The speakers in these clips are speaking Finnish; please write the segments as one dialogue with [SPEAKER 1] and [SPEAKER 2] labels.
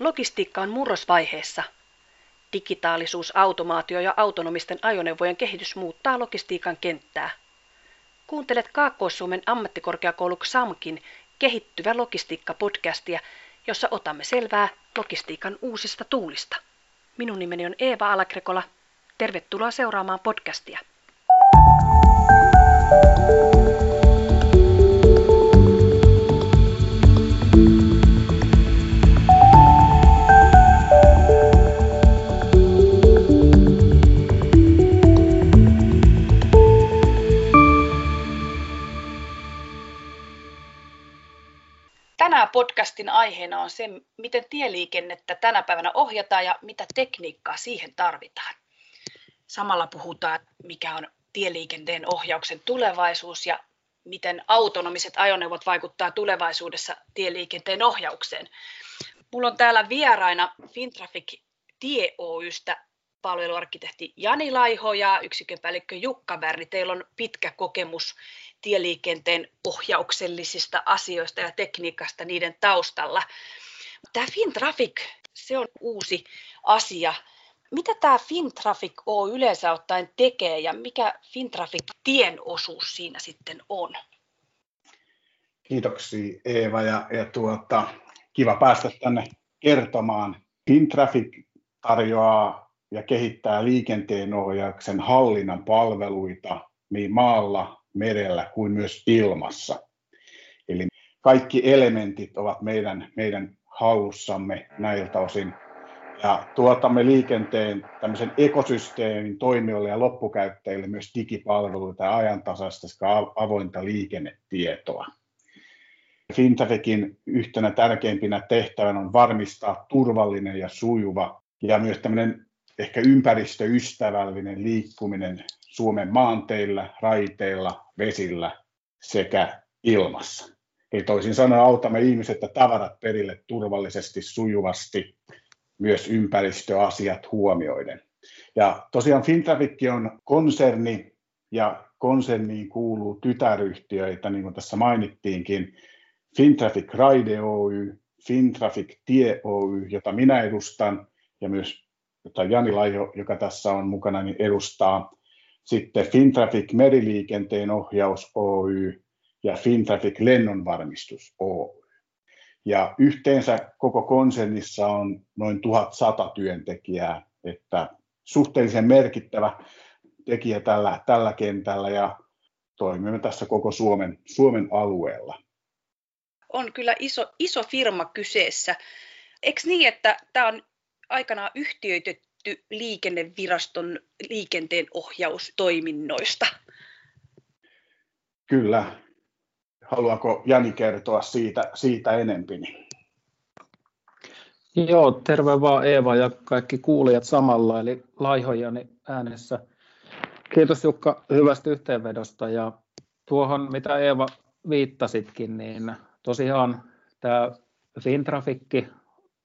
[SPEAKER 1] Logistiikka on murrosvaiheessa. Digitaalisuus, automaatio ja autonomisten ajoneuvojen kehitys muuttaa logistiikan kenttää. Kuuntelet Kaakkois-Suomen ammattikorkeakoulu XAMKin Kehittyvä logistiikka-podcastia, jossa otamme selvää logistiikan uusista tuulista. Minun nimeni on Eeva Alakrekola. Tervetuloa seuraamaan podcastia. Tänään podcastin aiheena on se, miten tieliikennettä tänä päivänä ohjataan ja mitä tekniikkaa siihen tarvitaan. Samalla puhutaan, mikä on tieliikenteen ohjauksen tulevaisuus ja miten autonomiset ajoneuvot vaikuttaa tulevaisuudessa tieliikenteen ohjaukseen. Mulla on täällä vieraina Fintraffic Tie Oystä palveluarkkitehti Jani Laiho ja yksikön päällikkö Jukka Värni. Teillä on pitkä kokemus tieliikenteen ohjauksellisista asioista ja tekniikasta niiden taustalla. Tämä FinTraffic, se on uusi asia. Mitä tämä FinTraffic Oy yleensä ottaen tekee ja mikä FinTraffic tien osuus siinä sitten on?
[SPEAKER 2] Kiitoksia Eeva ja, ja tuota, kiva päästä tänne kertomaan. FinTraffic tarjoaa ja kehittää liikenteenohjauksen hallinnan palveluita niin maalla, merellä kuin myös ilmassa. Eli kaikki elementit ovat meidän, meidän hallussamme näiltä osin. Ja tuotamme liikenteen tämmöisen ekosysteemin toimijoille ja loppukäyttäjille myös digipalveluita ja ajantasaista sekä avointa liikennetietoa. Fintrafficin yhtenä tärkeimpinä tehtävänä on varmistaa turvallinen ja sujuva ja myös tämmöinen ehkä ympäristöystävällinen liikkuminen Suomen maanteilla, raiteilla, vesillä sekä ilmassa. Eli toisin sanoen autamme ihmiset ja tavarat perille turvallisesti, sujuvasti, myös ympäristöasiat huomioiden. Ja tosiaan Fintraffic on konserni ja konserniin kuuluu tytäryhtiöitä, niin kuin tässä mainittiinkin, Fintraffic Raide Oy, Fintraffic Tie Oy, jota minä edustan, ja myös jota Jani Laiho, joka tässä on mukana, niin edustaa sitten Fintraffic meriliikenteen ohjaus Oy ja Fintraffic lennonvarmistus Oy. Ja yhteensä koko konsernissa on noin 1100 työntekijää, että suhteellisen merkittävä tekijä tällä, tällä kentällä ja toimimme tässä koko Suomen, Suomen alueella.
[SPEAKER 1] On kyllä iso, iso firma kyseessä. Eikö niin, että tämä on aikanaan yhtiöitetty tehty liikenneviraston liikenteen ohjaustoiminnoista?
[SPEAKER 2] Kyllä. Haluaako Jani kertoa siitä, siitä enempi?
[SPEAKER 3] Joo, terve vaan Eeva ja kaikki kuulijat samalla, eli Laihojani äänessä. Kiitos Jukka hyvästä yhteenvedosta ja tuohon mitä Eeva viittasitkin, niin tosiaan tämä Fintrafikki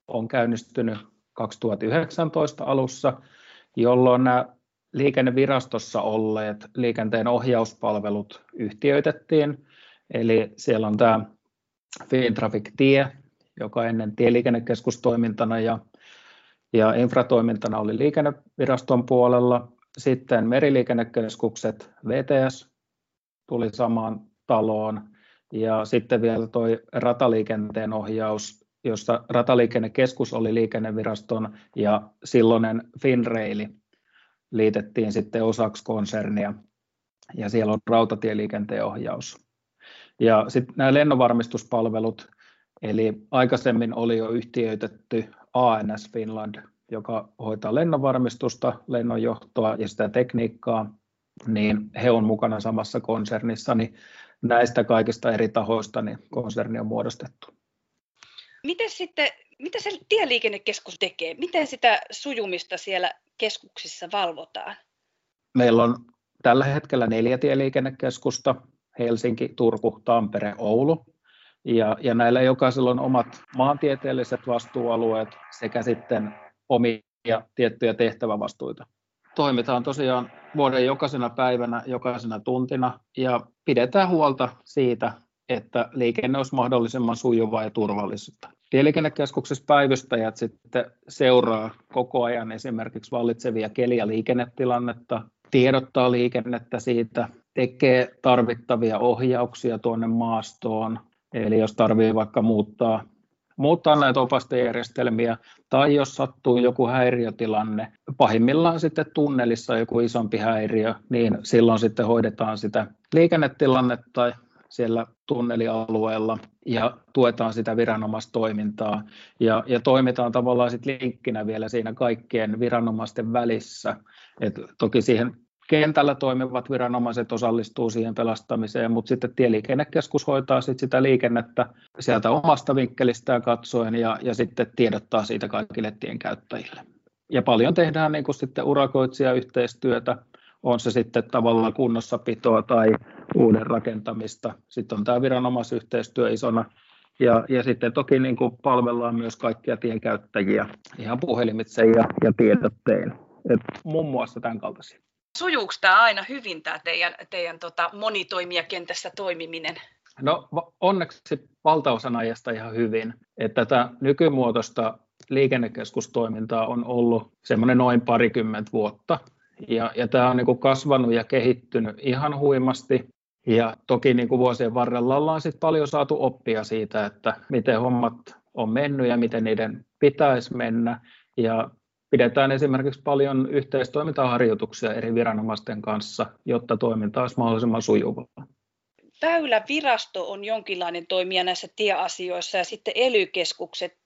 [SPEAKER 3] on käynnistynyt 2019 alussa, jolloin nämä liikennevirastossa olleet liikenteen ohjauspalvelut yhtiöitettiin. Eli siellä on tämä Fintraffic Tie, joka ennen tieliikennekeskustoimintana ja, ja infratoimintana oli liikenneviraston puolella. Sitten meriliikennekeskukset VTS tuli samaan taloon ja sitten vielä tuo rataliikenteen ohjaus jossa rataliikennekeskus oli liikenneviraston ja silloinen Finraili liitettiin sitten osaksi konsernia ja siellä on rautatieliikenteen ohjaus. Ja sitten nämä lennonvarmistuspalvelut, eli aikaisemmin oli jo yhtiöitetty ANS Finland, joka hoitaa lennonvarmistusta, lennonjohtoa ja sitä tekniikkaa, niin he on mukana samassa konsernissa, niin näistä kaikista eri tahoista niin konserni on muodostettu.
[SPEAKER 1] Miten sitten, mitä se tieliikennekeskus tekee? Miten sitä sujumista siellä keskuksissa valvotaan?
[SPEAKER 3] Meillä on tällä hetkellä neljä tieliikennekeskusta, Helsinki, Turku, Tampere, Oulu. Ja, ja näillä jokaisella on omat maantieteelliset vastuualueet sekä sitten omia tiettyjä tehtävävastuita. Toimitaan tosiaan vuoden jokaisena päivänä, jokaisena tuntina ja pidetään huolta siitä, että liikenne olisi mahdollisimman sujuvaa ja turvallista. Tieliikennekeskuksessa päivystäjät sitten seuraa koko ajan esimerkiksi vallitsevia keli- ja liikennetilannetta, tiedottaa liikennettä siitä, tekee tarvittavia ohjauksia tuonne maastoon, eli jos tarvii vaikka muuttaa muuttaa näitä opastajärjestelmiä, tai jos sattuu joku häiriötilanne, pahimmillaan sitten tunnelissa joku isompi häiriö, niin silloin sitten hoidetaan sitä liikennetilannetta siellä tunnelialueella ja tuetaan sitä viranomaistoimintaa ja, ja toimitaan tavallaan sitten linkkinä vielä siinä kaikkien viranomaisten välissä. Et toki siihen kentällä toimivat viranomaiset osallistuu siihen pelastamiseen, mutta sitten tieliikennekeskus hoitaa sit sitä liikennettä sieltä omasta vinkkelistään katsoen ja, ja sitten tiedottaa siitä kaikille tienkäyttäjille. Ja paljon tehdään niin kuin sitten urakoitsijayhteistyötä, on se sitten tavallaan kunnossapitoa tai uuden rakentamista. Sitten on tämä viranomaisyhteistyö isona ja, ja sitten toki niin kuin palvellaan myös kaikkia tienkäyttäjiä ihan puhelimitse ja, ja tiedottein. Et muun muassa tämän kaltaisia
[SPEAKER 1] sujuuko tämä aina hyvin tämä teidän, teidän tota, monitoimijakentässä toimiminen?
[SPEAKER 3] No onneksi valtaosan ajasta ihan hyvin. Että tätä nykymuotoista liikennekeskustoimintaa on ollut semmoinen noin parikymmentä vuotta. Ja, ja tämä on niin kasvanut ja kehittynyt ihan huimasti. Ja toki niin kuin vuosien varrella ollaan sit paljon saatu oppia siitä, että miten hommat on mennyt ja miten niiden pitäisi mennä. Ja pidetään esimerkiksi paljon yhteistoimintaharjoituksia eri viranomaisten kanssa, jotta toiminta olisi mahdollisimman sujuvaa.
[SPEAKER 1] Väylävirasto on jonkinlainen toimija näissä tieasioissa ja sitten elykeskukset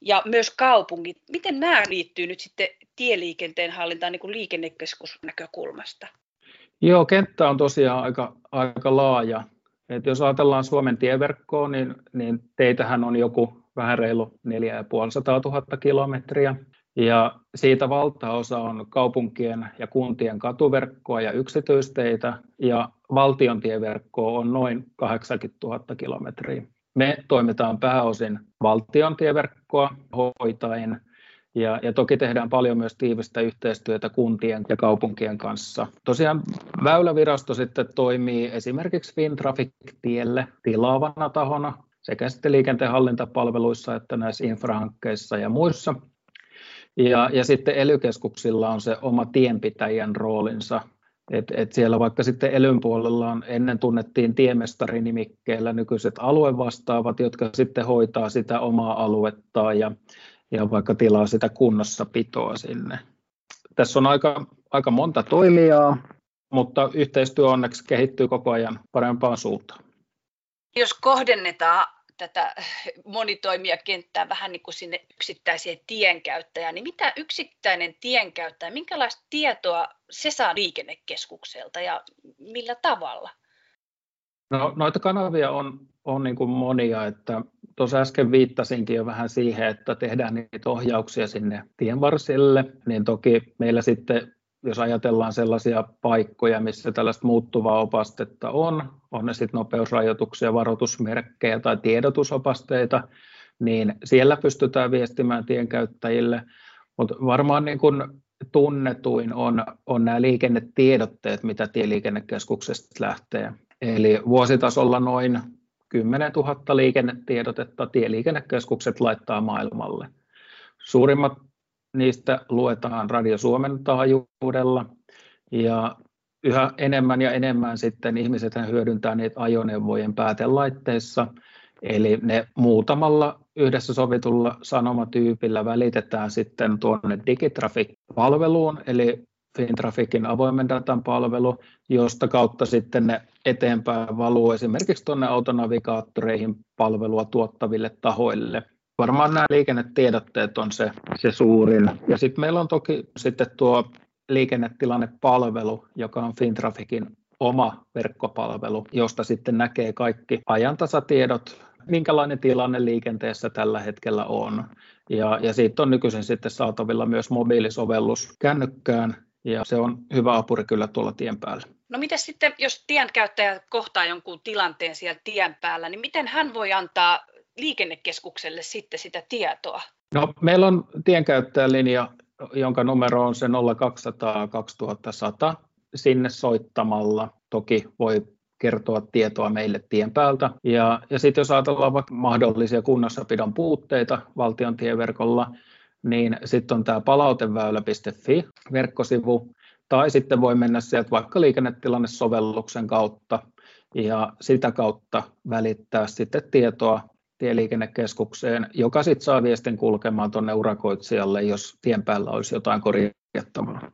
[SPEAKER 1] ja myös kaupungit. Miten nämä liittyy nyt sitten tieliikenteen hallintaan niin kuin liikennekeskusnäkökulmasta?
[SPEAKER 3] Joo, kenttä on tosiaan aika, aika laaja. Et jos ajatellaan Suomen tieverkkoa, niin, niin teitähän on joku vähän reilu 4500 000 kilometriä. Ja siitä valtaosa on kaupunkien ja kuntien katuverkkoa ja yksityisteitä, ja valtiontieverkkoa on noin 80 000 kilometriä. Me toimitaan pääosin valtion tieverkkoa hoitaen, ja, ja toki tehdään paljon myös tiivistä yhteistyötä kuntien ja kaupunkien kanssa. Tosiaan Väylävirasto sitten toimii esimerkiksi Fintraffic-tielle tilaavana tahona sekä sitten liikenteen hallintapalveluissa että näissä infrahankkeissa ja muissa. Ja, ja sitten elykeskuksilla on se oma tienpitäjän roolinsa. Et, et siellä vaikka sitten elyn puolella on, ennen tunnettiin tiemestari-nimikkeellä nykyiset aluevastaavat, jotka sitten hoitaa sitä omaa aluettaan ja, ja vaikka tilaa sitä kunnossapitoa sinne. Tässä on aika, aika monta toimijaa, mutta yhteistyö onneksi kehittyy koko ajan parempaan suuntaan.
[SPEAKER 1] Jos kohdennetaan tätä monitoimijakenttää vähän niin kuin sinne yksittäiseen tienkäyttäjään, niin mitä yksittäinen tienkäyttäjä, minkälaista tietoa se saa liikennekeskukselta ja millä tavalla?
[SPEAKER 3] No, noita kanavia on, on niin kuin monia, että tuossa äsken viittasinkin jo vähän siihen, että tehdään niitä ohjauksia sinne tienvarsille, niin toki meillä sitten jos ajatellaan sellaisia paikkoja, missä tällaista muuttuvaa opastetta on, on ne sitten nopeusrajoituksia, varoitusmerkkejä tai tiedotusopasteita, niin siellä pystytään viestimään tienkäyttäjille, mutta varmaan niin kuin tunnetuin on, on nämä liikennetiedotteet, mitä tieliikennekeskuksesta lähtee. Eli vuositasolla noin 10 000 liikennetiedotetta tieliikennekeskukset laittaa maailmalle. Suurimmat niistä luetaan Radio Suomen taajuudella ja yhä enemmän ja enemmän sitten ihmiset hyödyntää niitä ajoneuvojen päätelaitteissa, eli ne muutamalla yhdessä sovitulla sanomatyypillä välitetään sitten tuonne Digitraffic-palveluun, eli Fintraficin avoimen datan palvelu, josta kautta sitten ne eteenpäin valuu esimerkiksi tuonne autonavigaattoreihin palvelua tuottaville tahoille varmaan nämä liikennetiedotteet on se, se suurin. Ja sitten meillä on toki sitten tuo liikennetilannepalvelu, joka on Fintraficin oma verkkopalvelu, josta sitten näkee kaikki ajantasatiedot, minkälainen tilanne liikenteessä tällä hetkellä on. Ja, ja siitä on nykyisin sitten saatavilla myös mobiilisovellus kännykkään, ja se on hyvä apuri kyllä tuolla tien päällä.
[SPEAKER 1] No miten sitten, jos tienkäyttäjä kohtaa jonkun tilanteen siellä tien päällä, niin miten hän voi antaa liikennekeskukselle sitten sitä tietoa?
[SPEAKER 3] No, meillä on tienkäyttäjälinja, jonka numero on se 0200 2100. Sinne soittamalla toki voi kertoa tietoa meille tien päältä. Ja, ja sitten jos ajatellaan vaikka mahdollisia kunnossapidon puutteita valtion tieverkolla, niin sitten on tämä palauteväylä.fi verkkosivu, tai sitten voi mennä sieltä vaikka liikennetilannesovelluksen kautta ja sitä kautta välittää sitten tietoa tieliikennekeskukseen, joka sitten saa viestin kulkemaan tuonne urakoitsijalle, jos tien päällä olisi jotain korjattavaa.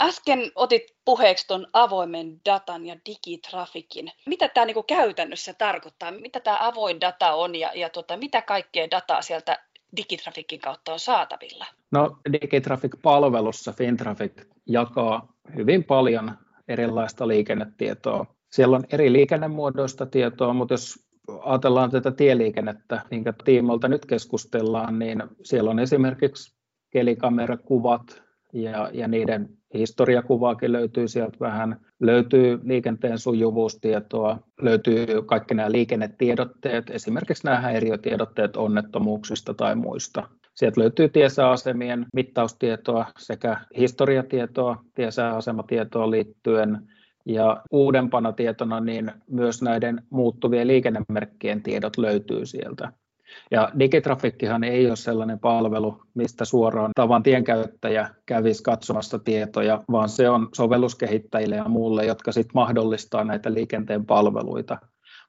[SPEAKER 1] Äsken otit puheeksi tuon avoimen datan ja digitrafikin. Mitä tämä niinku käytännössä tarkoittaa? Mitä tämä avoin data on ja, ja tota, mitä kaikkea dataa sieltä digitrafikin kautta on saatavilla?
[SPEAKER 3] No Digitraffic-palvelussa Fintraffic jakaa hyvin paljon erilaista liikennetietoa. Siellä on eri liikennemuodoista tietoa, mutta jos ajatellaan tätä tieliikennettä, minkä tiimolta nyt keskustellaan, niin siellä on esimerkiksi kelikamerakuvat ja, ja niiden historiakuvaakin löytyy sieltä vähän, löytyy liikenteen sujuvuustietoa, löytyy kaikki nämä liikennetiedotteet, esimerkiksi nämä häiriötiedotteet onnettomuuksista tai muista. Sieltä löytyy tiesääasemien mittaustietoa sekä historiatietoa, tiesääasematietoa liittyen ja uudempana tietona niin myös näiden muuttuvien liikennemerkkien tiedot löytyy sieltä. Ja Digitrafikkihan ei ole sellainen palvelu, mistä suoraan tavan tienkäyttäjä kävisi katsomassa tietoja, vaan se on sovelluskehittäjille ja muulle, jotka sitten mahdollistaa näitä liikenteen palveluita.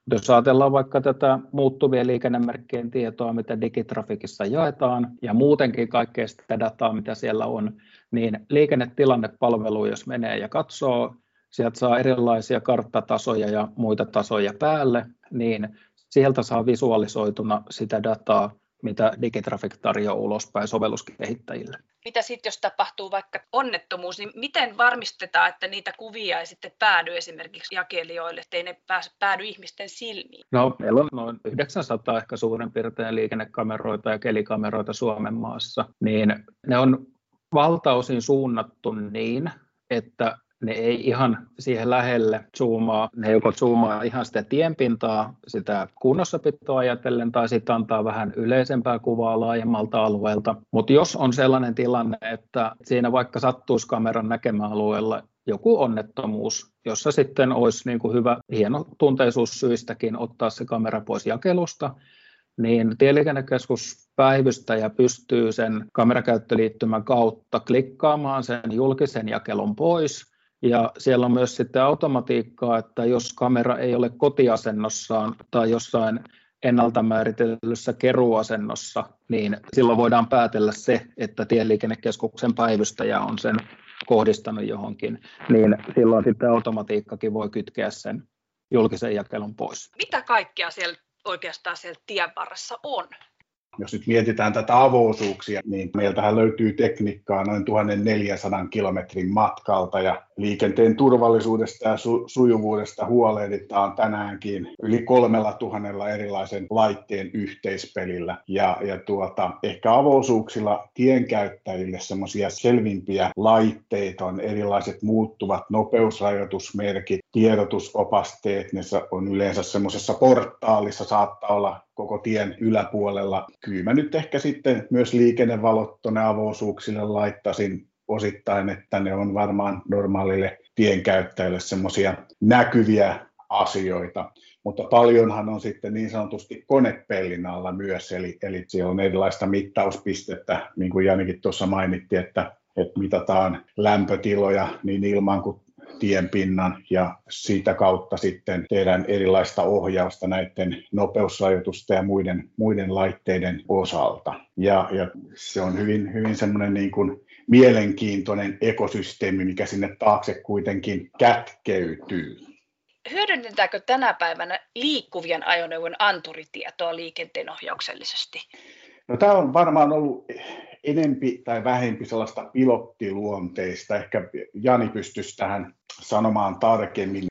[SPEAKER 3] Mutta jos ajatellaan vaikka tätä muuttuvien liikennemerkkien tietoa, mitä Digitrafikissa jaetaan, ja muutenkin kaikkea sitä dataa, mitä siellä on, niin liikennetilannepalvelu, jos menee ja katsoo, sieltä saa erilaisia karttatasoja ja muita tasoja päälle, niin sieltä saa visualisoituna sitä dataa, mitä Digitraffic tarjoaa ulospäin sovelluskehittäjille.
[SPEAKER 1] Mitä sitten, jos tapahtuu vaikka onnettomuus, niin miten varmistetaan, että niitä kuvia ei sitten päädy esimerkiksi jakelijoille, ettei ne pääse, päädy ihmisten silmiin?
[SPEAKER 3] No, meillä on noin 900 ehkä suurin piirtein liikennekameroita ja kelikameroita Suomen maassa, niin ne on valtaosin suunnattu niin, että ne ei ihan siihen lähelle zoomaa, ne joko zoomaa ihan sitä tienpintaa, sitä kunnossapitoa ajatellen, tai sitten antaa vähän yleisempää kuvaa laajemmalta alueelta. Mutta jos on sellainen tilanne, että siinä vaikka sattuisi kameran näkemäalueella joku onnettomuus, jossa sitten olisi niin kuin hyvä hieno tunteisuussyistäkin ottaa se kamera pois jakelusta, niin tieliikennekeskus päivystäjä pystyy sen kamerakäyttöliittymän kautta klikkaamaan sen julkisen jakelun pois ja siellä on myös sitten automatiikkaa, että jos kamera ei ole kotiasennossaan tai jossain ennalta määritellyssä keruasennossa, niin silloin voidaan päätellä se, että tieliikennekeskuksen päivystäjä on sen kohdistanut johonkin, niin silloin sitten automatiikkakin voi kytkeä sen julkisen jakelun pois.
[SPEAKER 1] Mitä kaikkea siellä oikeastaan siellä tien varressa on?
[SPEAKER 2] Jos nyt mietitään tätä avoisuuksia, niin meiltähän löytyy tekniikkaa noin 1400 kilometrin matkalta ja liikenteen turvallisuudesta ja su- sujuvuudesta huolehditaan tänäänkin yli kolmella tuhannella erilaisen laitteen yhteispelillä. Ja, ja tuota, ehkä avoisuuksilla tienkäyttäjille semmoisia selvimpiä laitteita on erilaiset muuttuvat nopeusrajoitusmerkit, tiedotusopasteet, ne on yleensä semmoisessa portaalissa, saattaa olla koko tien yläpuolella. Kyllä mä nyt ehkä sitten myös liikennevalot tuonne avoisuuksille laittaisin osittain, että ne on varmaan normaalille tienkäyttäjille semmoisia näkyviä asioita. Mutta paljonhan on sitten niin sanotusti konepellin alla myös, eli, eli siellä on erilaista mittauspistettä, niin kuin Janikin tuossa mainitti, että, että mitataan lämpötiloja niin ilman kuin tienpinnan ja siitä kautta sitten tehdään erilaista ohjausta näiden nopeusrajoitusten ja muiden, muiden laitteiden osalta. Ja, ja se on hyvin, hyvin semmoinen niin kuin mielenkiintoinen ekosysteemi, mikä sinne taakse kuitenkin kätkeytyy.
[SPEAKER 1] Hyödynnetäänkö tänä päivänä liikkuvien ajoneuvojen anturitietoa liikenteenohjauksellisesti?
[SPEAKER 2] No, tämä on varmaan ollut enempi tai vähempi sellaista pilottiluonteista. Ehkä Jani pystyisi tähän sanomaan tarkemmin.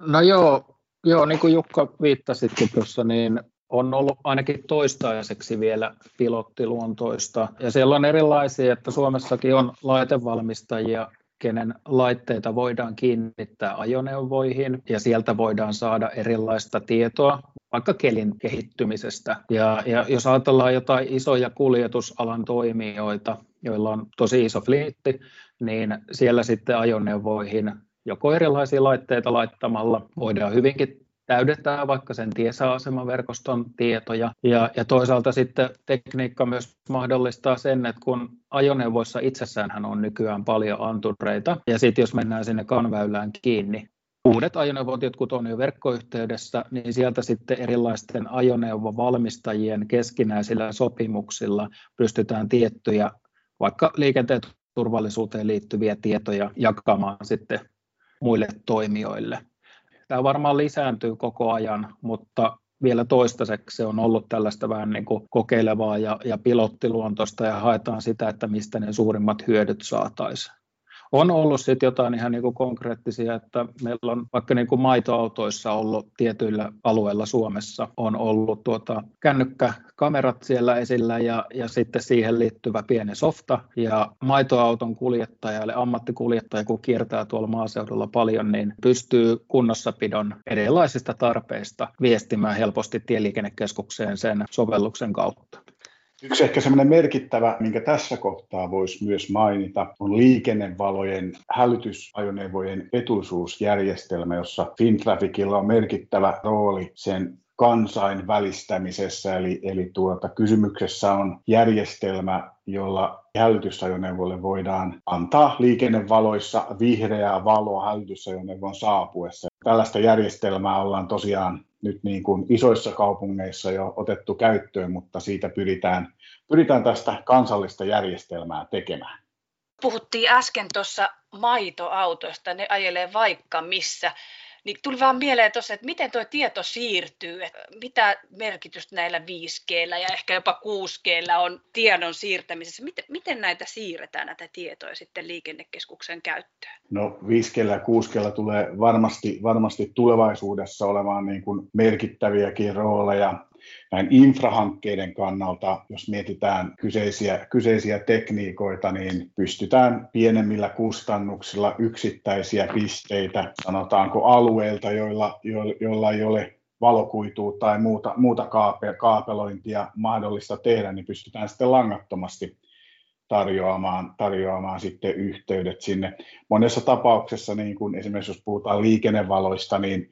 [SPEAKER 3] No joo, joo niin kuin Jukka viittasitkin tuossa, niin on ollut ainakin toistaiseksi vielä pilottiluontoista. Ja siellä on erilaisia, että Suomessakin on laitevalmistajia, kenen laitteita voidaan kiinnittää ajoneuvoihin ja sieltä voidaan saada erilaista tietoa vaikka kelin kehittymisestä. Ja, ja jos ajatellaan jotain isoja kuljetusalan toimijoita, joilla on tosi iso fliitti, niin siellä sitten ajoneuvoihin joko erilaisia laitteita laittamalla, voidaan hyvinkin täydentää vaikka sen tiesäasemaverkoston tietoja. Ja, ja toisaalta sitten tekniikka myös mahdollistaa sen, että kun ajoneuvoissa itsessään on nykyään paljon antureita, ja sitten jos mennään sinne kanväylään kiinni, uudet ajoneuvot, jotkut on jo verkkoyhteydessä, niin sieltä sitten erilaisten ajoneuvovalmistajien keskinäisillä sopimuksilla pystytään tiettyjä vaikka liikenteen turvallisuuteen liittyviä tietoja jakamaan sitten muille toimijoille. Tämä varmaan lisääntyy koko ajan, mutta vielä toistaiseksi se on ollut tällaista vähän niin kuin kokeilevaa ja, ja pilottiluontoista ja haetaan sitä, että mistä ne suurimmat hyödyt saataisiin on ollut sitten jotain ihan niin kuin konkreettisia, että meillä on vaikka niin kuin maitoautoissa ollut tietyillä alueilla Suomessa on ollut tuota kännykkäkamerat siellä esillä ja, ja sitten siihen liittyvä pieni softa ja maitoauton kuljettajalle, ammattikuljettaja kun kiertää tuolla maaseudulla paljon, niin pystyy kunnossapidon erilaisista tarpeista viestimään helposti tieliikennekeskukseen sen sovelluksen kautta.
[SPEAKER 2] Yksi ehkä semmoinen merkittävä, minkä tässä kohtaa voisi myös mainita, on liikennevalojen hälytysajoneuvojen etuisuusjärjestelmä, jossa FinTrafficilla on merkittävä rooli sen kansainvälistämisessä, eli, eli tuota, kysymyksessä on järjestelmä, jolla hälytysajoneuvolle voidaan antaa liikennevaloissa vihreää valoa hälytysajoneuvon saapuessa. Tällaista järjestelmää ollaan tosiaan nyt niin kuin isoissa kaupungeissa jo otettu käyttöön, mutta siitä pyritään, pyritään tästä kansallista järjestelmää tekemään.
[SPEAKER 1] Puhuttiin äsken tuossa maitoautoista, ne ajelee vaikka missä. Niin tuli vaan mieleen tuossa, että miten tuo tieto siirtyy, että mitä merkitystä näillä 5G ja ehkä jopa 6G on tiedon siirtämisessä. Miten, miten näitä siirretään, näitä tietoja sitten liikennekeskuksen käyttöön?
[SPEAKER 2] No 5G ja 6G tulee varmasti, varmasti tulevaisuudessa olemaan niin kuin merkittäviäkin rooleja näin infrahankkeiden kannalta, jos mietitään kyseisiä, kyseisiä tekniikoita, niin pystytään pienemmillä kustannuksilla yksittäisiä pisteitä, sanotaanko alueelta, joilla, joilla ei ole valokuitua tai muuta, muuta kaape, kaapelointia mahdollista tehdä, niin pystytään sitten langattomasti tarjoamaan, tarjoamaan sitten yhteydet sinne. Monessa tapauksessa, niin kuin esimerkiksi jos puhutaan liikennevaloista, niin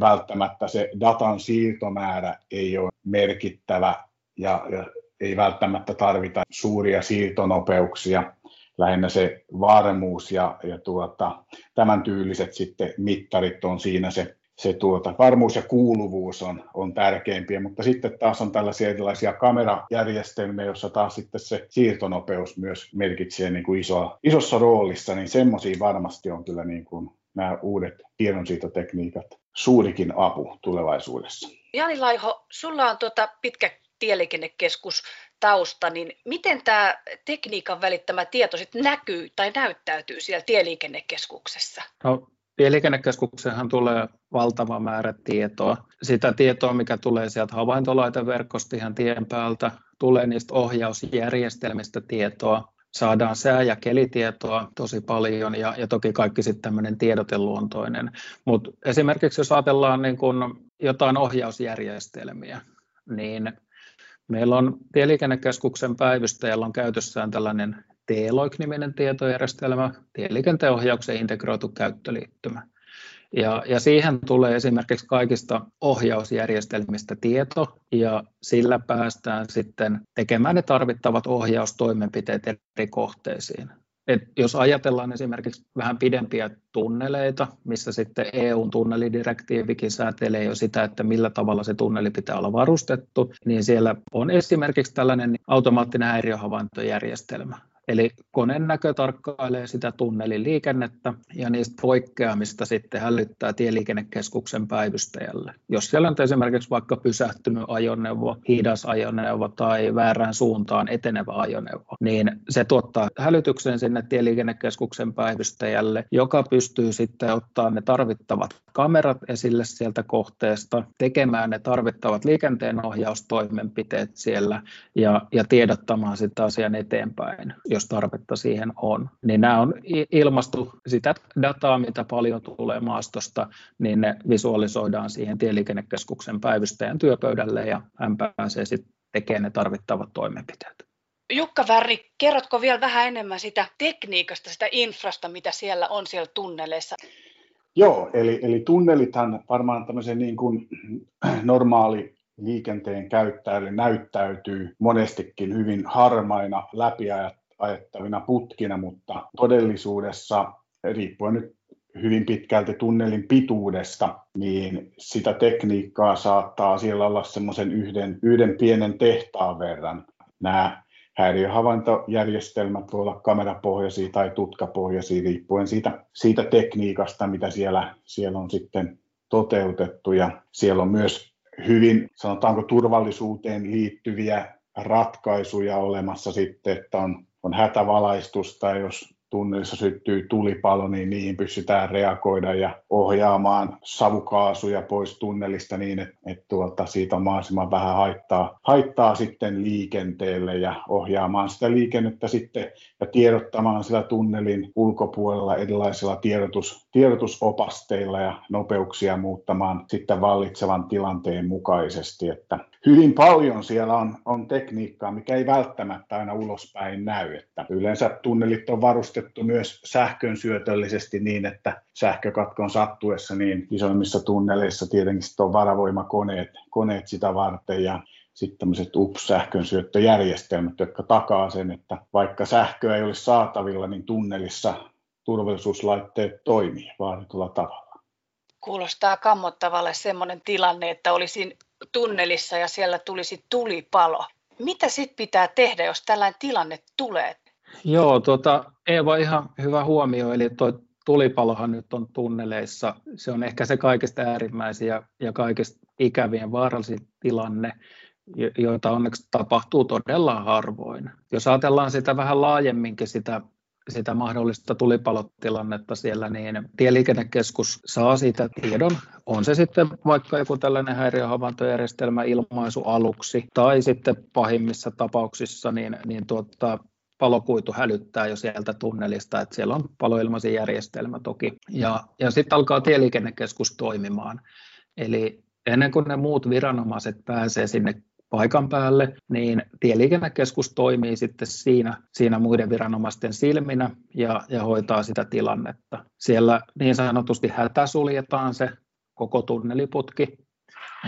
[SPEAKER 2] välttämättä se datan siirtomäärä ei ole merkittävä ja, ja ei välttämättä tarvita suuria siirtonopeuksia. Lähinnä se varmuus ja, ja tuota, tämän tyyliset sitten mittarit on siinä se, se tuota, varmuus ja kuuluvuus on, on tärkeimpiä, mutta sitten taas on tällaisia erilaisia kamerajärjestelmiä, joissa taas sitten se siirtonopeus myös merkitsee niin kuin iso, isossa roolissa, niin semmoisia varmasti on kyllä niin kuin nämä uudet tiedonsiirtotekniikat suurikin apu tulevaisuudessa.
[SPEAKER 1] Jani Laiho, sulla on tuota pitkä tieliikennekeskus tausta, niin miten tämä tekniikan välittämä tieto sitten näkyy tai näyttäytyy siellä tieliikennekeskuksessa?
[SPEAKER 3] No, tieliikennekeskuksenhan tulee valtava määrä tietoa. Sitä tietoa, mikä tulee sieltä havaintolaiteverkosta ihan tien päältä, tulee niistä ohjausjärjestelmistä tietoa, saadaan sää- ja kelitietoa tosi paljon ja, ja toki kaikki sitten tämmöinen tiedoteluontoinen. Mutta esimerkiksi jos ajatellaan niin kun jotain ohjausjärjestelmiä, niin meillä on Tieliikennekeskuksen päivystäjällä on käytössään tällainen T-LOIK-niminen tietojärjestelmä, tieliikenteen ohjauksen integroitu käyttöliittymä. Ja, ja siihen tulee esimerkiksi kaikista ohjausjärjestelmistä tieto, ja sillä päästään sitten tekemään ne tarvittavat ohjaustoimenpiteet eri kohteisiin. Et jos ajatellaan esimerkiksi vähän pidempiä tunneleita, missä sitten EUn tunnelidirektiivikin säätelee jo sitä, että millä tavalla se tunneli pitää olla varustettu, niin siellä on esimerkiksi tällainen automaattinen häiriöhavaintojärjestelmä, Eli koneen näkö tarkkailee sitä tunnelin liikennettä ja niistä poikkeamista sitten hälyttää tieliikennekeskuksen päivystäjälle. Jos siellä on esimerkiksi vaikka pysähtynyt ajoneuvo, hidas ajoneuvo tai väärään suuntaan etenevä ajoneuvo, niin se tuottaa hälytyksen sinne tieliikennekeskuksen päivystäjälle, joka pystyy sitten ottaa ne tarvittavat kamerat esille sieltä kohteesta, tekemään ne tarvittavat liikenteenohjaustoimenpiteet siellä ja, ja tiedottamaan sitten asian eteenpäin, jos tarvetta siihen on. Niin nämä on ilmastu sitä dataa, mitä paljon tulee maastosta, niin ne visualisoidaan siihen tieliikennekeskuksen päivystäjän työpöydälle ja hän pääsee sitten tekemään ne tarvittavat toimenpiteet.
[SPEAKER 1] Jukka Värri, kerrotko vielä vähän enemmän sitä tekniikasta, sitä infrasta, mitä siellä on siellä tunneleissa?
[SPEAKER 2] Joo, eli, eli tunnelithan varmaan tämmöisen niin kuin normaali liikenteen käyttäjälle näyttäytyy monestikin hyvin harmaina läpiajettavina putkina, mutta todellisuudessa riippuen nyt hyvin pitkälti tunnelin pituudesta, niin sitä tekniikkaa saattaa siellä olla semmoisen yhden, yhden pienen tehtaan verran. Nämä häiriöhavaintojärjestelmät voi olla kamerapohjaisia tai tutkapohjaisia riippuen siitä, siitä tekniikasta, mitä siellä, siellä on sitten toteutettu. Ja siellä on myös hyvin, sanotaanko turvallisuuteen liittyviä ratkaisuja olemassa sitten, että on, on hätävalaistusta, jos tunnelissa syttyy tulipalo, niin niihin pystytään reagoida ja ohjaamaan savukaasuja pois tunnelista niin, että, että tuolta siitä on mahdollisimman vähän haittaa, haittaa sitten liikenteelle ja ohjaamaan sitä liikennettä sitten ja tiedottamaan sillä tunnelin ulkopuolella erilaisilla tiedotus, tiedotusopasteilla ja nopeuksia muuttamaan sitten vallitsevan tilanteen mukaisesti. Että hyvin paljon siellä on, on tekniikkaa, mikä ei välttämättä aina ulospäin näy. Että yleensä tunnelit on varustettu myös sähkön syötöllisesti niin, että sähkökatkon sattuessa niin isoimmissa tunneleissa tietenkin on varavoimakoneet koneet sitä varten ja sitten tämmöiset UPS-sähkön syöttöjärjestelmät, jotka takaa sen, että vaikka sähköä ei olisi saatavilla, niin tunnelissa turvallisuuslaitteet toimii vaaditulla tavalla.
[SPEAKER 1] Kuulostaa kammottavalle semmoinen tilanne, että olisin tunnelissa ja siellä tulisi tulipalo. Mitä sitten pitää tehdä, jos tällainen tilanne tulee?
[SPEAKER 3] Joo, tuota, Eeva ihan hyvä huomio, eli tuo tulipalohan nyt on tunneleissa. Se on ehkä se kaikista äärimmäisin ja, ja kaikista ikävien vaarallisin tilanne, joita onneksi tapahtuu todella harvoin. Jos ajatellaan sitä vähän laajemminkin sitä sitä mahdollista tulipalotilannetta siellä, niin tieliikennekeskus saa siitä tiedon. On se sitten vaikka joku tällainen häiriöhavaintojärjestelmä ilmaisu aluksi, tai sitten pahimmissa tapauksissa niin, niin tuota, palokuitu hälyttää jo sieltä tunnelista, että siellä on paloilmaisen järjestelmä toki. Ja, ja sitten alkaa tieliikennekeskus toimimaan. Eli ennen kuin ne muut viranomaiset pääsee sinne paikan päälle, niin tieliikennekeskus toimii sitten siinä, siinä muiden viranomaisten silminä ja, ja hoitaa sitä tilannetta. Siellä niin sanotusti hätäsuljetaan se koko tunneliputki,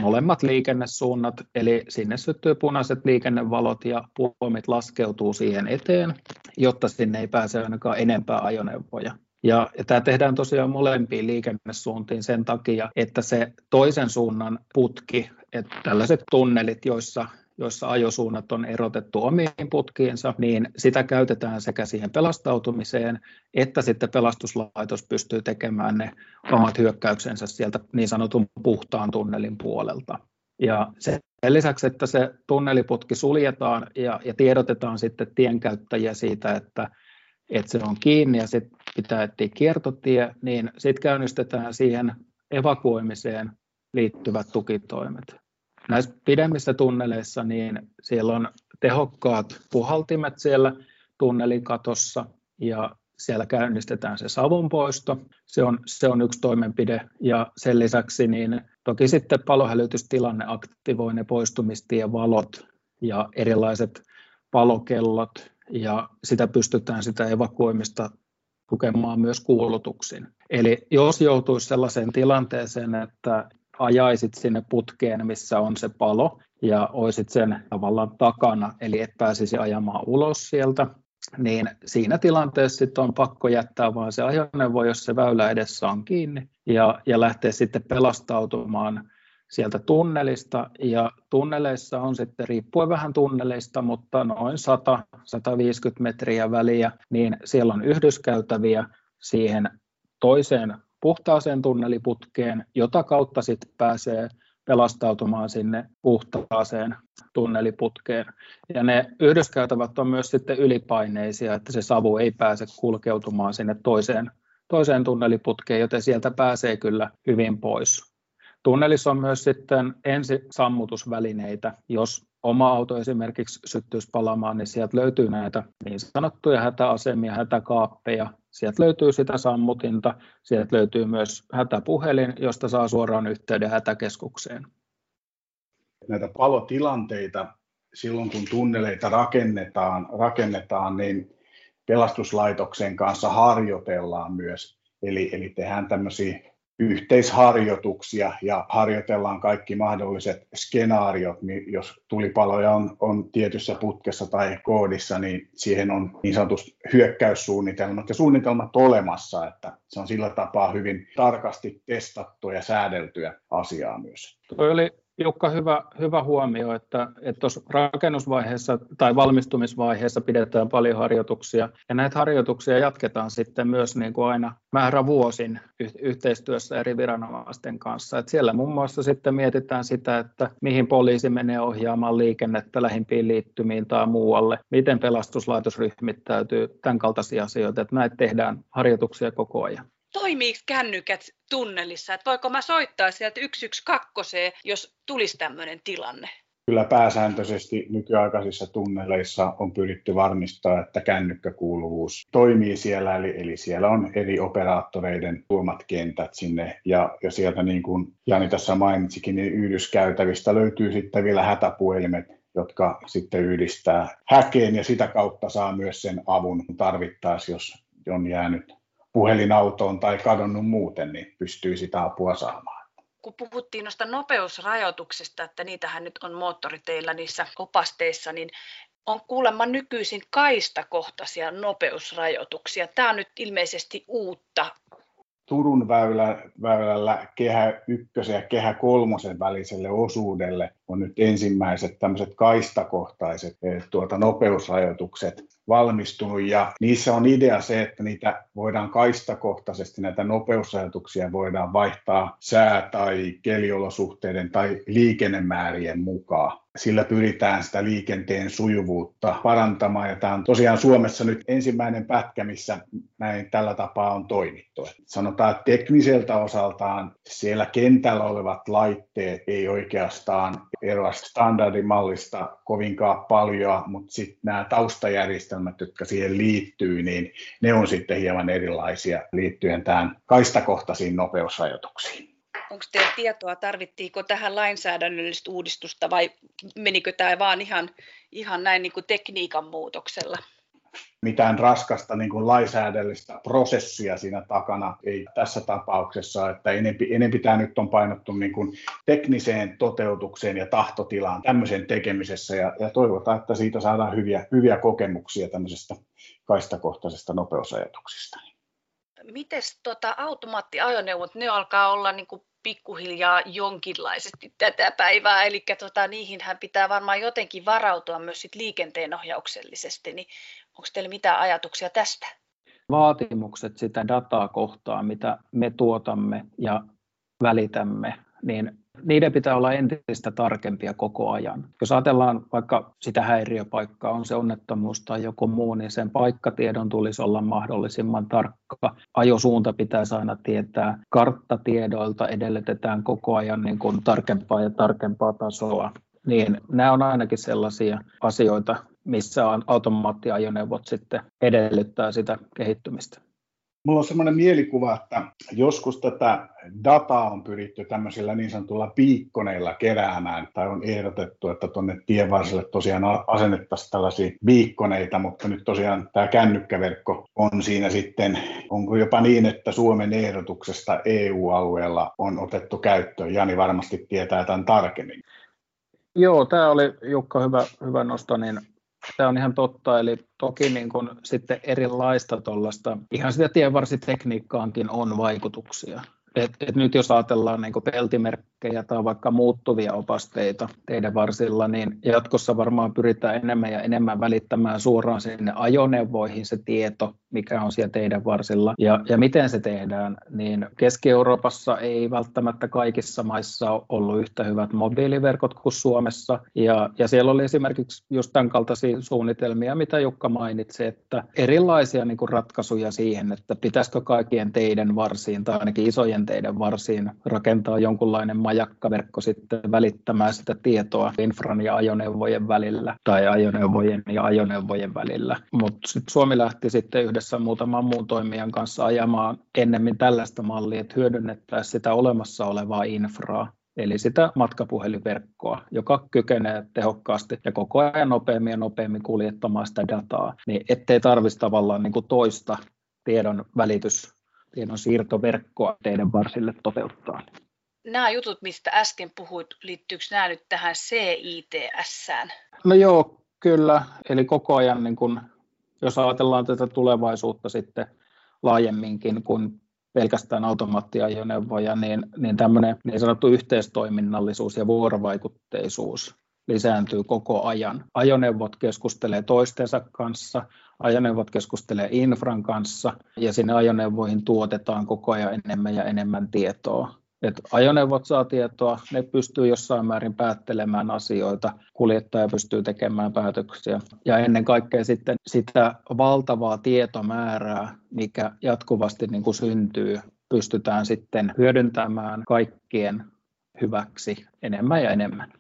[SPEAKER 3] molemmat liikennesuunnat, eli sinne syttyy punaiset liikennevalot ja puomit laskeutuu siihen eteen, jotta sinne ei pääse ainakaan enempää ajoneuvoja. Ja, ja tämä tehdään tosiaan molempiin liikennesuuntiin sen takia, että se toisen suunnan putki, että tällaiset tunnelit, joissa joissa ajosuunnat on erotettu omiin putkiinsa, niin sitä käytetään sekä siihen pelastautumiseen, että sitten pelastuslaitos pystyy tekemään ne omat hyökkäyksensä sieltä niin sanotun puhtaan tunnelin puolelta. Ja sen lisäksi, että se tunneliputki suljetaan ja, ja tiedotetaan sitten tienkäyttäjiä siitä, että, että se on kiinni ja sitten pitää etsiä kiertotie, niin sitten käynnistetään siihen evakuoimiseen liittyvät tukitoimet. Näissä pidemmissä tunneleissa niin siellä on tehokkaat puhaltimet siellä tunnelin katossa ja siellä käynnistetään se savunpoisto. Se on, se on yksi toimenpide ja sen lisäksi niin toki sitten palohälytystilanne aktivoi ne poistumistien valot ja erilaiset palokellot ja sitä pystytään sitä evakuoimista tukemaan myös kuulutuksin. Eli jos joutuisi sellaiseen tilanteeseen, että ajaisit sinne putkeen, missä on se palo, ja oisit sen tavallaan takana, eli et pääsisi ajamaan ulos sieltä, niin siinä tilanteessa sitten on pakko jättää vaan se ajoneuvo, jos se väylä edessä on kiinni, ja, ja lähteä sitten pelastautumaan sieltä tunnelista, ja tunneleissa on sitten, riippuen vähän tunneleista, mutta noin 100-150 metriä väliä, niin siellä on yhdyskäytäviä siihen toiseen puhtaaseen tunneliputkeen, jota kautta sitten pääsee pelastautumaan sinne puhtaaseen tunneliputkeen. Ja ne yhdyskäytävät on myös sitten ylipaineisia, että se savu ei pääse kulkeutumaan sinne toiseen, toiseen tunneliputkeen, joten sieltä pääsee kyllä hyvin pois. Tunnelissa on myös sitten ensisammutusvälineitä. Jos oma auto esimerkiksi syttyisi palamaan, niin sieltä löytyy näitä niin sanottuja hätäasemia, hätäkaappeja, Sieltä löytyy sitä sammutinta, sieltä löytyy myös hätäpuhelin, josta saa suoraan yhteyden hätäkeskukseen.
[SPEAKER 2] Näitä palotilanteita silloin kun tunneleita rakennetaan, rakennetaan niin pelastuslaitoksen kanssa harjoitellaan myös. Eli, eli tehdään tämmöisiä yhteisharjoituksia ja harjoitellaan kaikki mahdolliset skenaariot, niin jos tulipaloja on, on tietyssä putkessa tai koodissa, niin siihen on niin sanotusti hyökkäyssuunnitelmat ja suunnitelmat olemassa, että se on sillä tapaa hyvin tarkasti testattua ja säädeltyä asiaa myös.
[SPEAKER 3] Tuo oli Jukka, hyvä, hyvä huomio, että, että tuossa rakennusvaiheessa tai valmistumisvaiheessa pidetään paljon harjoituksia, ja näitä harjoituksia jatketaan sitten myös niin kuin aina määrävuosin yhteistyössä eri viranomaisten kanssa. Että siellä muun muassa sitten mietitään sitä, että mihin poliisi menee ohjaamaan liikennettä lähimpiin liittymiin tai muualle, miten pelastuslaitos ryhmittäytyy, tämän kaltaisia asioita, että näitä tehdään harjoituksia koko ajan
[SPEAKER 1] toimiiko kännykät tunnelissa? Että voiko mä soittaa sieltä 112, jos tulisi tämmöinen tilanne?
[SPEAKER 2] Kyllä pääsääntöisesti nykyaikaisissa tunneleissa on pyritty varmistaa, että kännykkäkuuluvuus toimii siellä, eli, eli siellä on eri operaattoreiden tuomat kentät sinne, ja, ja sieltä niin kuin Jani tässä mainitsikin, niin yhdyskäytävistä löytyy sitten vielä hätäpuhelimet, jotka sitten yhdistää häkeen, ja sitä kautta saa myös sen avun tarvittaessa, jos on jäänyt puhelinautoon tai kadonnut muuten, niin pystyy sitä apua saamaan.
[SPEAKER 1] Kun puhuttiin noista nopeusrajoituksista, että niitähän nyt on moottoriteillä niissä opasteissa, niin on kuulemma nykyisin kaistakohtaisia nopeusrajoituksia. Tämä on nyt ilmeisesti uutta
[SPEAKER 2] Turun väylä, väylällä kehä ykkösen ja kehä kolmosen väliselle osuudelle on nyt ensimmäiset tämmöiset kaistakohtaiset eh, tuota, nopeusrajoitukset valmistunut ja niissä on idea se, että niitä voidaan kaistakohtaisesti, näitä nopeusrajoituksia voidaan vaihtaa sää- tai keliolosuhteiden tai liikennemäärien mukaan sillä pyritään sitä liikenteen sujuvuutta parantamaan. Ja tämä on tosiaan Suomessa nyt ensimmäinen pätkä, missä näin tällä tapaa on toimittu. Sanotaan, että tekniseltä osaltaan siellä kentällä olevat laitteet ei oikeastaan eroa standardimallista kovinkaan paljon, mutta sitten nämä taustajärjestelmät, jotka siihen liittyy, niin ne on sitten hieman erilaisia liittyen tähän kaistakohtaisiin nopeusrajoituksiin
[SPEAKER 1] onko teillä tietoa, tarvittiinko tähän lainsäädännöllistä uudistusta vai menikö tämä vaan ihan, ihan näin niin kuin tekniikan muutoksella?
[SPEAKER 2] Mitään raskasta niin kuin lainsäädännöllistä prosessia siinä takana ei tässä tapauksessa, että enempi, enempi tämä nyt on painottu niin kuin tekniseen toteutukseen ja tahtotilaan tämmöisen tekemisessä ja, ja toivotaan, että siitä saadaan hyviä, hyviä kokemuksia tämmöisestä kaistakohtaisesta nopeusajatuksista.
[SPEAKER 1] Miten tota, automaattiajoneuvot, ne alkaa olla niin kuin pikkuhiljaa jonkinlaisesti tätä päivää, eli tota, niihinhän pitää varmaan jotenkin varautua myös sit liikenteenohjauksellisesti, niin onko teillä mitään ajatuksia tästä?
[SPEAKER 3] Vaatimukset sitä dataa kohtaan, mitä me tuotamme ja välitämme, niin niiden pitää olla entistä tarkempia koko ajan. Jos ajatellaan vaikka sitä häiriöpaikkaa, on se onnettomuus tai joku muu, niin sen paikkatiedon tulisi olla mahdollisimman tarkka. Ajosuunta pitäisi aina tietää. Karttatiedoilta edellytetään koko ajan niin kuin tarkempaa ja tarkempaa tasoa. Niin nämä on ainakin sellaisia asioita, missä on automaattiajoneuvot sitten edellyttää sitä kehittymistä.
[SPEAKER 2] Mulla on semmoinen mielikuva, että joskus tätä dataa on pyritty tämmöisillä niin sanotulla piikkoneilla keräämään, tai on ehdotettu, että tuonne tienvarsille tosiaan asennettaisiin tällaisia viikkoneita, mutta nyt tosiaan tämä kännykkäverkko on siinä sitten, onko jopa niin, että Suomen ehdotuksesta EU-alueella on otettu käyttöön. Jani varmasti tietää tämän tarkemmin.
[SPEAKER 3] Joo, tämä oli Jukka hyvä, hyvä nosto, niin Tämä on ihan totta, eli toki niin kuin sitten erilaista tuollaista, ihan sitä tienvarsitekniikkaankin on vaikutuksia. Et, et nyt jos ajatellaan niin peltimerkkejä tai vaikka muuttuvia opasteita teidän varsilla, niin jatkossa varmaan pyritään enemmän ja enemmän välittämään suoraan sinne ajoneuvoihin se tieto, mikä on siellä teidän varsilla. Ja, ja miten se tehdään, niin Keski-Euroopassa ei välttämättä kaikissa maissa ole ollut yhtä hyvät mobiiliverkot kuin Suomessa. Ja, ja siellä oli esimerkiksi just tämän kaltaisia suunnitelmia, mitä Jukka mainitsi, että erilaisia niin kuin ratkaisuja siihen, että pitäisikö kaikkien teidän varsiin tai ainakin isojen teidän varsiin rakentaa jonkunlainen majakkaverkko sitten välittämään sitä tietoa infran ja ajoneuvojen välillä tai ajoneuvojen ja ajoneuvojen välillä. Mutta sitten Suomi lähti sitten yhdessä yhdessä muutaman muun toimijan kanssa ajamaan ennemmin tällaista mallia, että hyödynnettäisiin sitä olemassa olevaa infraa eli sitä matkapuhelinverkkoa, joka kykenee tehokkaasti ja koko ajan nopeammin ja nopeammin kuljettamaan sitä dataa, niin ettei tarvitsisi tavallaan niin kuin toista tiedon välitys, tiedon siirtoverkkoa teidän varsille toteuttaa.
[SPEAKER 1] Nämä jutut, mistä äsken puhuit, liittyykö nämä nyt tähän CITS?
[SPEAKER 3] No joo, kyllä. Eli koko ajan, niin kun, jos ajatellaan tätä tulevaisuutta sitten laajemminkin kuin pelkästään automaattiajoneuvoja, niin, niin tämmöinen niin sanottu yhteistoiminnallisuus ja vuorovaikutteisuus lisääntyy koko ajan. Ajoneuvot keskustelee toistensa kanssa, ajoneuvot keskustelee infran kanssa ja sinne ajoneuvoihin tuotetaan koko ajan enemmän ja enemmän tietoa. Et ajoneuvot saa tietoa, ne pystyy jossain määrin päättelemään asioita, kuljettaja pystyy tekemään päätöksiä. Ja ennen kaikkea sitten sitä valtavaa tietomäärää, mikä jatkuvasti niin kuin syntyy, pystytään sitten hyödyntämään kaikkien hyväksi enemmän ja enemmän.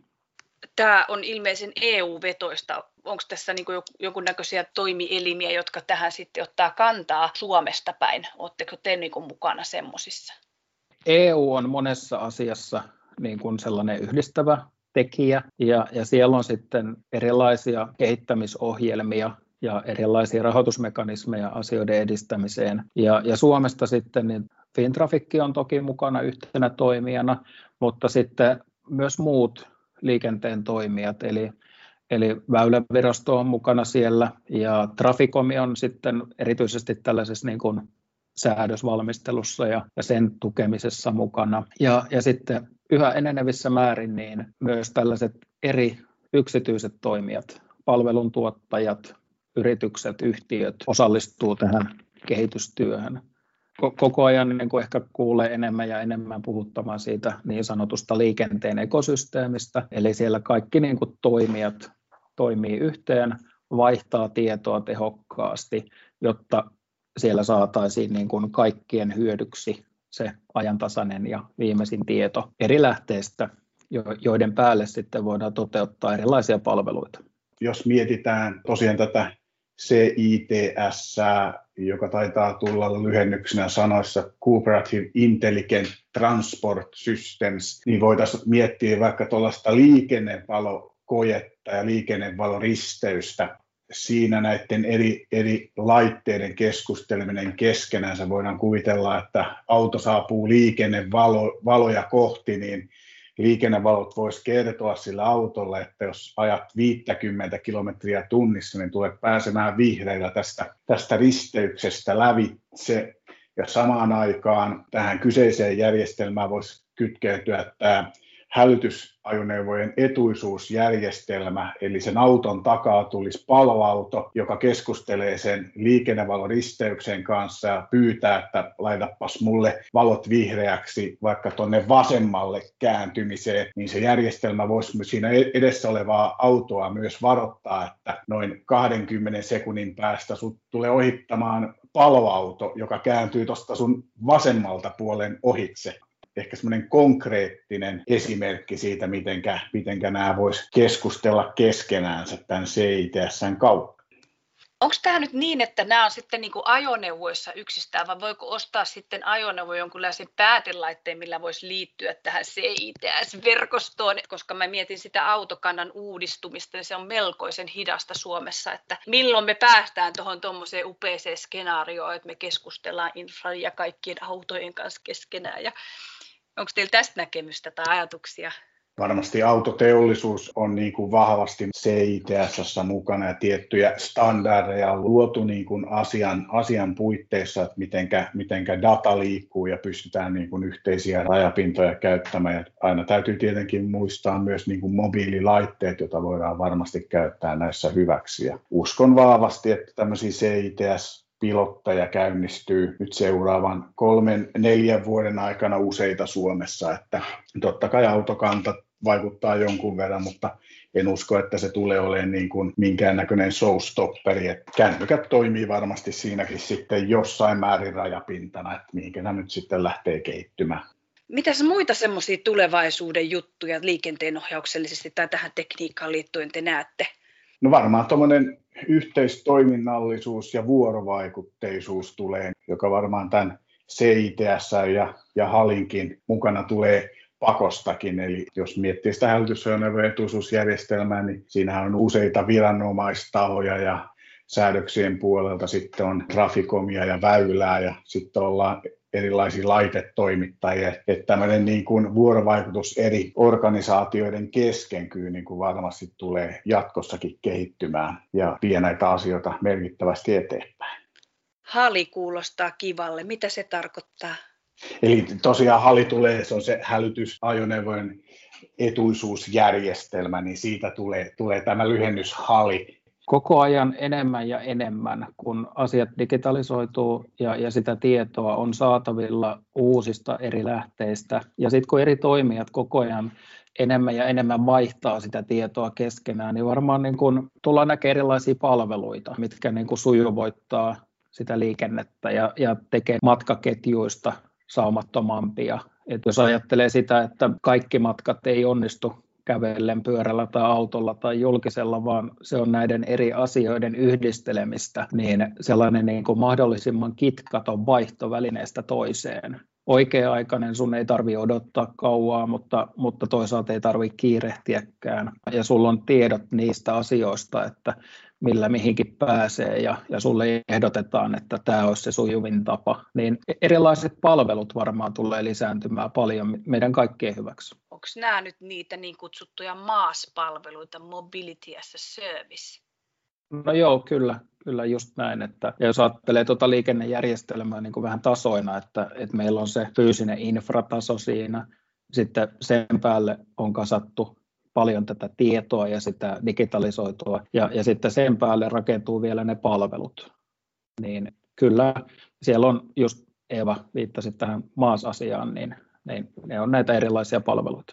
[SPEAKER 1] Tämä on ilmeisen EU-vetoista. Onko tässä niin jonkunnäköisiä toimielimiä, jotka tähän sitten ottaa kantaa Suomesta päin? Oletteko te niin mukana semmoisissa?
[SPEAKER 3] EU on monessa asiassa niin kuin sellainen yhdistävä tekijä ja, ja siellä on sitten erilaisia kehittämisohjelmia ja erilaisia rahoitusmekanismeja asioiden edistämiseen. Ja, ja Suomesta sitten niin Fintrafikki on toki mukana yhtenä toimijana, mutta sitten myös muut liikenteen toimijat, eli Eli Väylävirasto on mukana siellä ja Traficomi on sitten erityisesti tällaisessa niin kuin säädösvalmistelussa ja, ja sen tukemisessa mukana. Ja, ja sitten yhä enenevissä määrin niin myös tällaiset eri yksityiset toimijat, palveluntuottajat, yritykset, yhtiöt osallistuu tähän kehitystyöhön. Koko ajan niin kuin ehkä kuulee enemmän ja enemmän puhuttamaan siitä niin sanotusta liikenteen ekosysteemistä, eli siellä kaikki niin kuin toimijat toimii yhteen, vaihtaa tietoa tehokkaasti, jotta siellä saataisiin niin kuin kaikkien hyödyksi se ajantasainen ja viimeisin tieto eri lähteistä, joiden päälle sitten voidaan toteuttaa erilaisia palveluita.
[SPEAKER 2] Jos mietitään tosiaan tätä CITS, joka taitaa tulla lyhennyksenä sanoissa Cooperative Intelligent Transport Systems, niin voitaisiin miettiä vaikka tuollaista liikennevalokoetta ja liikennevaloristeystä, siinä näiden eri, eri laitteiden keskusteleminen keskenään. Voidaan kuvitella, että auto saapuu liikennevaloja kohti, niin liikennevalot voisi kertoa sillä autolla, että jos ajat 50 kilometriä tunnissa, niin tulet pääsemään vihreillä tästä, tästä risteyksestä lävitse. Ja samaan aikaan tähän kyseiseen järjestelmään voisi kytkeytyä tämä hälytysajoneuvojen etuisuusjärjestelmä, eli sen auton takaa tulisi paloauto, joka keskustelee sen liikennevaloristeyksen kanssa ja pyytää, että laitapas mulle valot vihreäksi vaikka tuonne vasemmalle kääntymiseen, niin se järjestelmä voisi siinä edessä olevaa autoa myös varoittaa, että noin 20 sekunnin päästä sut tulee ohittamaan paloauto, joka kääntyy tuosta sun vasemmalta puolen ohitse ehkä semmoinen konkreettinen esimerkki siitä, mitenkä, mitenkä nämä voisi keskustella keskenäänsä tämän CITSn kautta.
[SPEAKER 1] Onko tämä nyt niin, että nämä on sitten niin kuin ajoneuvoissa yksistään, vai voiko ostaa sitten ajoneuvo jonkunlaisen päätelaitteen, millä voisi liittyä tähän CITS-verkostoon, koska mä mietin sitä autokannan uudistumista, niin se on melkoisen hidasta Suomessa, että milloin me päästään tuohon tuommoiseen upeeseen skenaarioon, että me keskustellaan infra ja kaikkien autojen kanssa keskenään ja Onko teillä tästä näkemystä tai ajatuksia?
[SPEAKER 2] Varmasti autoteollisuus on niin kuin vahvasti CITS mukana ja tiettyjä standardeja on luotu niin kuin asian, asian puitteissa, että mitenkä, mitenkä data liikkuu ja pystytään niin kuin yhteisiä rajapintoja käyttämään. Ja aina täytyy tietenkin muistaa myös niin kuin mobiililaitteet, joita voidaan varmasti käyttää näissä hyväksi. Ja uskon vahvasti, että tämmöisiä CITS pilotteja käynnistyy nyt seuraavan kolmen, neljän vuoden aikana useita Suomessa, että totta kai autokanta vaikuttaa jonkun verran, mutta en usko, että se tulee olemaan niin kuin minkäännäköinen showstopperi. Että kännykät toimii varmasti siinäkin sitten jossain määrin rajapintana, että mihinkä nämä nyt sitten lähtee kehittymään.
[SPEAKER 1] Mitäs muita semmoisia tulevaisuuden juttuja liikenteenohjauksellisesti tai tähän tekniikkaan liittyen te näette?
[SPEAKER 2] No varmaan tuommoinen yhteistoiminnallisuus ja vuorovaikutteisuus tulee, joka varmaan tämän CITS ja, ja Halinkin mukana tulee pakostakin. Eli jos miettii sitä hälytysajoneuvojen niin siinähän on useita viranomaistahoja ja säädöksien puolelta sitten on trafikomia ja väylää ja sitten ollaan erilaisia laitetoimittajia, että tämmöinen niin kuin vuorovaikutus eri organisaatioiden kesken kyllä niin kuin varmasti tulee jatkossakin kehittymään ja vie näitä asioita merkittävästi eteenpäin.
[SPEAKER 1] Hali kuulostaa kivalle. Mitä se tarkoittaa?
[SPEAKER 2] Eli tosiaan HALI tulee, se on se hälytysajoneuvojen etuisuusjärjestelmä, niin siitä tulee, tulee tämä lyhennys HALI.
[SPEAKER 3] Koko ajan enemmän ja enemmän, kun asiat digitalisoituu ja, ja sitä tietoa on saatavilla uusista eri lähteistä. Ja sitten kun eri toimijat koko ajan enemmän ja enemmän vaihtaa sitä tietoa keskenään, niin varmaan niin kun tullaan näkemään erilaisia palveluita, mitkä niin kun sujuvoittaa sitä liikennettä ja, ja tekee matkaketjuista saumattomampia. Et jos ajattelee sitä, että kaikki matkat ei onnistu kävellen, pyörällä tai autolla tai julkisella, vaan se on näiden eri asioiden yhdistelemistä, niin sellainen niin kuin mahdollisimman kitkaton vaihto välineestä toiseen. Oikea-aikainen, sun ei tarvi odottaa kauaa, mutta, mutta toisaalta ei tarvitse kiirehtiäkään. Ja sulla on tiedot niistä asioista, että millä mihinkin pääsee ja, ja sulle ehdotetaan, että tämä olisi se sujuvin tapa, niin erilaiset palvelut varmaan tulee lisääntymään paljon meidän kaikkien hyväksi.
[SPEAKER 1] Onko nämä nyt niitä niin kutsuttuja MAAS-palveluita, Mobility as a Service?
[SPEAKER 3] No joo, kyllä, kyllä just näin. Että, ja jos ajattelee tuota liikennejärjestelmää niin kuin vähän tasoina, että, että meillä on se fyysinen infrataso siinä, sitten sen päälle on kasattu paljon tätä tietoa ja sitä digitalisoitua, ja, ja sitten sen päälle rakentuu vielä ne palvelut. Niin kyllä siellä on, just Eeva viittasi tähän maasasiaan, niin, niin ne on näitä erilaisia palveluita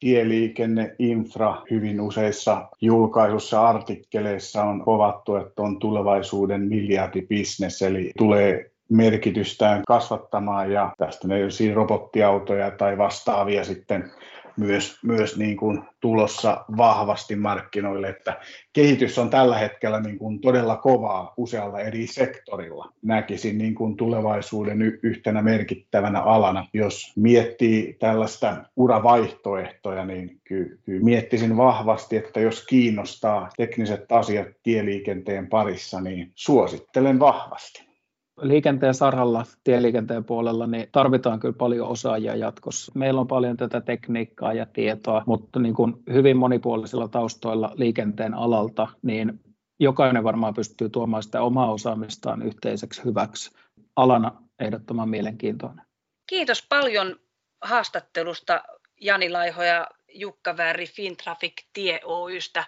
[SPEAKER 2] tieliikenne, infra hyvin useissa julkaisussa artikkeleissa on povattu, että on tulevaisuuden miljardibisnes, eli tulee merkitystään kasvattamaan ja tästä ne robottiautoja tai vastaavia sitten myös, myös niin kuin tulossa vahvasti markkinoille, että kehitys on tällä hetkellä niin kuin todella kovaa usealla eri sektorilla. Näkisin niin kuin tulevaisuuden yhtenä merkittävänä alana. Jos miettii tällaista uravaihtoehtoja, niin kyllä, kyllä miettisin vahvasti, että jos kiinnostaa tekniset asiat tieliikenteen parissa, niin suosittelen vahvasti
[SPEAKER 3] liikenteen saralla, tieliikenteen puolella, niin tarvitaan kyllä paljon osaajia jatkossa. Meillä on paljon tätä tekniikkaa ja tietoa, mutta niin kuin hyvin monipuolisilla taustoilla liikenteen alalta, niin jokainen varmaan pystyy tuomaan sitä omaa osaamistaan yhteiseksi hyväksi. Alana ehdottoman mielenkiintoinen.
[SPEAKER 1] Kiitos paljon haastattelusta Jani Laiho ja Jukka Vääri Fintraffic Tie Oystä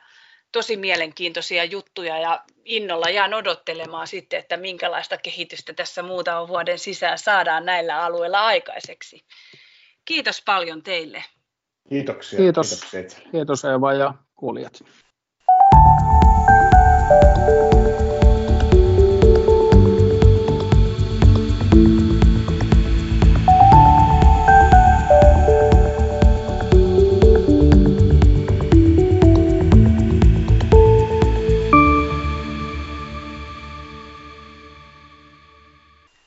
[SPEAKER 1] tosi mielenkiintoisia juttuja ja innolla jään odottelemaan sitten, että minkälaista kehitystä tässä muutaman vuoden sisään saadaan näillä alueilla aikaiseksi. Kiitos paljon teille.
[SPEAKER 2] Kiitoksia.
[SPEAKER 3] Kiitos, Kiitos Eeva ja kuulijat.